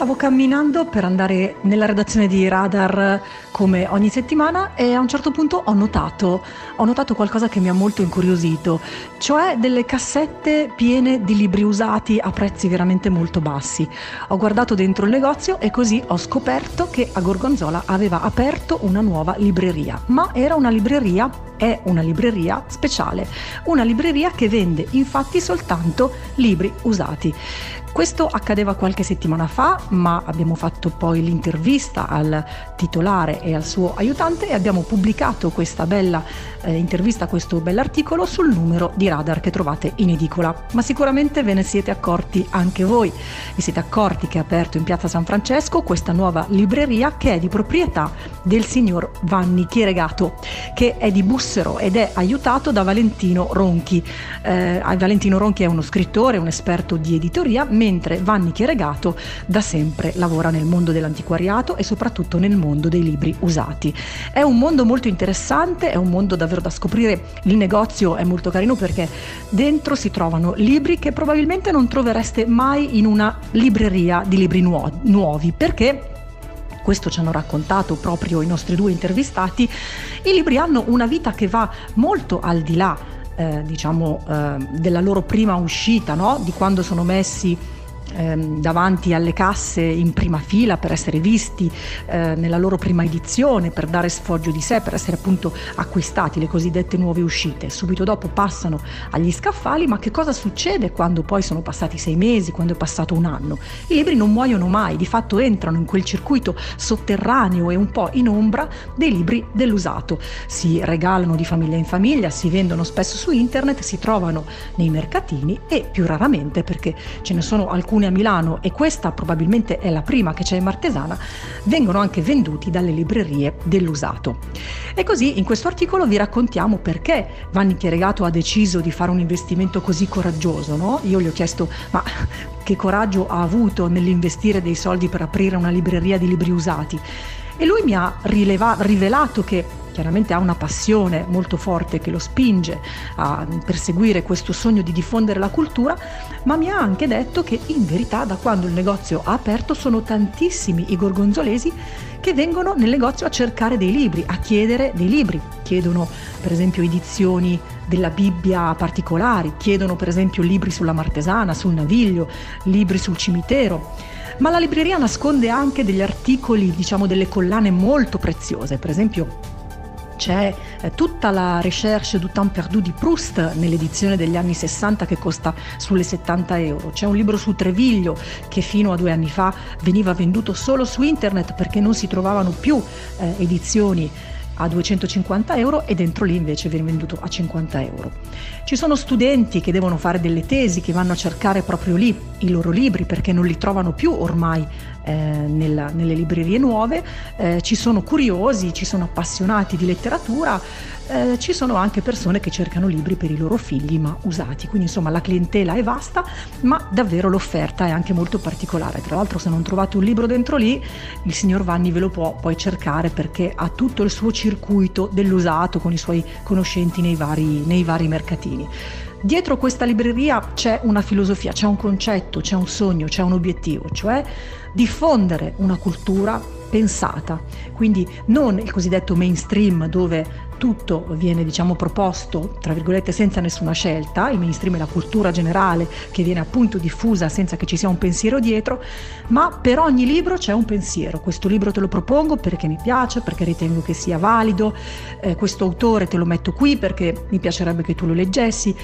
Stavo camminando per andare nella redazione di Radar come ogni settimana e a un certo punto ho notato, ho notato qualcosa che mi ha molto incuriosito, cioè delle cassette piene di libri usati a prezzi veramente molto bassi. Ho guardato dentro il negozio e così ho scoperto che a Gorgonzola aveva aperto una nuova libreria, ma era una libreria, è una libreria speciale, una libreria che vende infatti soltanto libri usati. Questo accadeva qualche settimana fa, ma abbiamo fatto poi l'intervista al titolare e al suo aiutante e abbiamo pubblicato questa bella eh, intervista, questo bell'articolo sul numero di radar che trovate in edicola. Ma sicuramente ve ne siete accorti anche voi. Vi siete accorti che è aperto in piazza San Francesco questa nuova libreria che è di proprietà del signor Vanni Chieregato, che è di Bussero ed è aiutato da Valentino Ronchi. Eh, Valentino Ronchi è uno scrittore, un esperto di editoria mentre Vanni Chieregato da sempre lavora nel mondo dell'antiquariato e soprattutto nel mondo dei libri usati. È un mondo molto interessante, è un mondo davvero da scoprire. Il negozio è molto carino perché dentro si trovano libri che probabilmente non trovereste mai in una libreria di libri nuo- nuovi perché questo ci hanno raccontato proprio i nostri due intervistati, i libri hanno una vita che va molto al di là eh, diciamo, eh, della loro prima uscita, no? di quando sono messi ehm, davanti alle casse in prima fila per essere visti eh, nella loro prima edizione, per dare sfoggio di sé, per essere appunto acquistati, le cosiddette nuove uscite. Subito dopo passano agli scaffali, ma che cosa succede quando poi sono passati sei mesi, quando è passato un anno? I libri non muoiono mai, di fatto entrano in quel circuito sotterraneo e un po' in ombra dei libri dell'usato. Si regalano di famiglia in famiglia, si vendono spesso su internet, si trovano nei mercatini e più raramente, perché ce ne sono alcuni alcune a Milano e questa probabilmente è la prima che c'è in Martesana, vengono anche venduti dalle librerie dell'usato. E così in questo articolo vi raccontiamo perché Vanni Chieregato ha deciso di fare un investimento così coraggioso. No? Io gli ho chiesto ma che coraggio ha avuto nell'investire dei soldi per aprire una libreria di libri usati e lui mi ha rileva- rivelato che chiaramente ha una passione molto forte che lo spinge a perseguire questo sogno di diffondere la cultura, ma mi ha anche detto che in verità da quando il negozio ha aperto sono tantissimi i gorgonzolesi che vengono nel negozio a cercare dei libri, a chiedere dei libri. Chiedono per esempio edizioni della Bibbia particolari, chiedono per esempio libri sulla Martesana, sul Naviglio, libri sul cimitero ma la libreria nasconde anche degli articoli, diciamo delle collane molto preziose, per esempio c'è eh, tutta la recherche du temps perdu di Proust nell'edizione degli anni 60 che costa sulle 70 euro. C'è un libro su Treviglio che fino a due anni fa veniva venduto solo su internet perché non si trovavano più eh, edizioni a 250 euro e dentro lì invece viene venduto a 50 euro. Ci sono studenti che devono fare delle tesi, che vanno a cercare proprio lì i loro libri perché non li trovano più ormai eh, nella, nelle librerie nuove, eh, ci sono curiosi, ci sono appassionati di letteratura, eh, ci sono anche persone che cercano libri per i loro figli ma usati, quindi insomma la clientela è vasta ma davvero l'offerta è anche molto particolare. Tra l'altro se non trovate un libro dentro lì il signor Vanni ve lo può poi cercare perché ha tutto il suo circuito dell'usato con i suoi conoscenti nei vari, nei vari mercatini. Dietro questa libreria c'è una filosofia, c'è un concetto, c'è un sogno, c'è un obiettivo, cioè diffondere una cultura pensata, quindi non il cosiddetto mainstream dove tutto viene diciamo proposto tra virgolette senza nessuna scelta, il mainstream è la cultura generale che viene appunto diffusa senza che ci sia un pensiero dietro, ma per ogni libro c'è un pensiero, questo libro te lo propongo perché mi piace, perché ritengo che sia valido, eh, questo autore te lo metto qui perché mi piacerebbe che tu lo leggessi,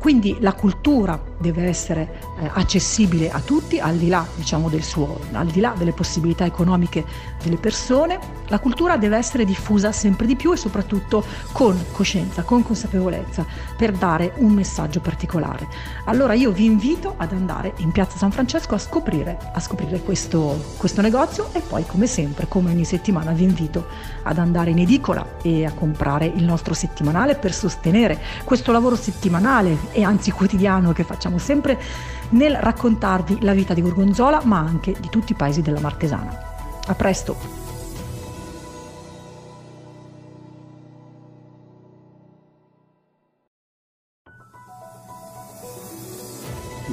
quindi la cultura deve essere eh, accessibile a tutti, al di, là, diciamo, suo, al di là delle possibilità economiche delle persone. La cultura deve essere diffusa sempre di più e soprattutto con coscienza, con consapevolezza, per dare un messaggio particolare. Allora io vi invito ad andare in Piazza San Francesco a scoprire, a scoprire questo, questo negozio e poi, come sempre, come ogni settimana, vi invito ad andare in edicola e a comprare il nostro settimanale per sostenere questo lavoro settimanale e anzi quotidiano che facciamo sempre nel raccontarvi la vita di Gorgonzola ma anche di tutti i paesi della Martesana. A presto!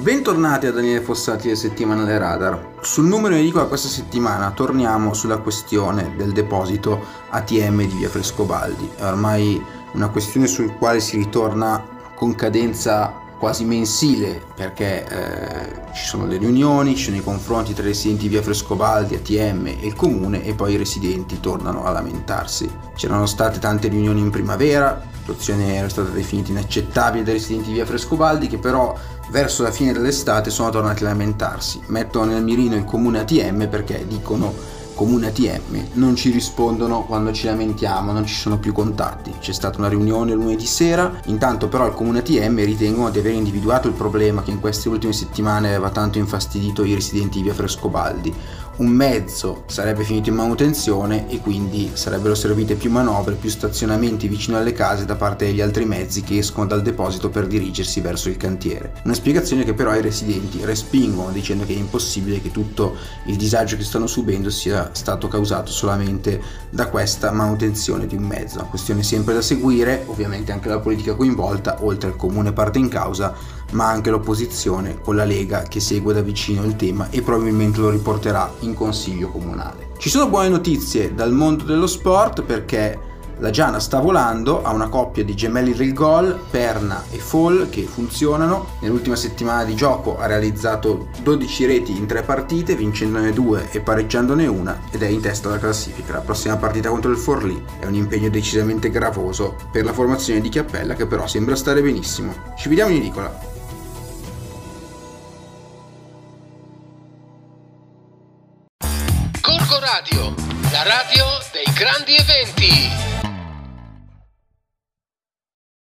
Bentornati a Daniele Fossati del settimanale Radar. Sul numero in edicola questa settimana torniamo sulla questione del deposito ATM di via Frescobaldi. È ormai una questione sul quale si ritorna con cadenza quasi mensile perché eh, ci sono le riunioni, ci sono i confronti tra i residenti via Frescobaldi, ATM e il comune e poi i residenti tornano a lamentarsi. C'erano state tante riunioni in primavera, la situazione era stata definita inaccettabile dai residenti via Frescobaldi che però verso la fine dell'estate sono tornati a lamentarsi. Mettono nel mirino il comune ATM perché dicono comune ATM non ci rispondono quando ci lamentiamo, non ci sono più contatti. C'è stata una riunione lunedì sera, intanto però il comune ATM ritengono di aver individuato il problema che in queste ultime settimane aveva tanto infastidito i residenti di via Frescobaldi, un mezzo sarebbe finito in manutenzione e quindi sarebbero servite più manovre, più stazionamenti vicino alle case da parte degli altri mezzi che escono dal deposito per dirigersi verso il cantiere. Una spiegazione che però i residenti respingono dicendo che è impossibile che tutto il disagio che stanno subendo sia stato causato solamente da questa manutenzione di un mezzo. Una questione sempre da seguire, ovviamente anche la politica coinvolta, oltre al comune parte in causa, ma anche l'opposizione con la Lega che segue da vicino il tema e probabilmente lo riporterà in consiglio comunale. Ci sono buone notizie dal mondo dello sport perché la Giana sta volando, ha una coppia di gemelli del gol, Perna e Fall, che funzionano. Nell'ultima settimana di gioco ha realizzato 12 reti in 3 partite, vincendone 2 e pareggiandone una, ed è in testa alla classifica. La prossima partita contro il Forlì è un impegno decisamente gravoso per la formazione di Chiappella, che però sembra stare benissimo. Ci vediamo in edicola. Radio, la radio dei grandi eventi.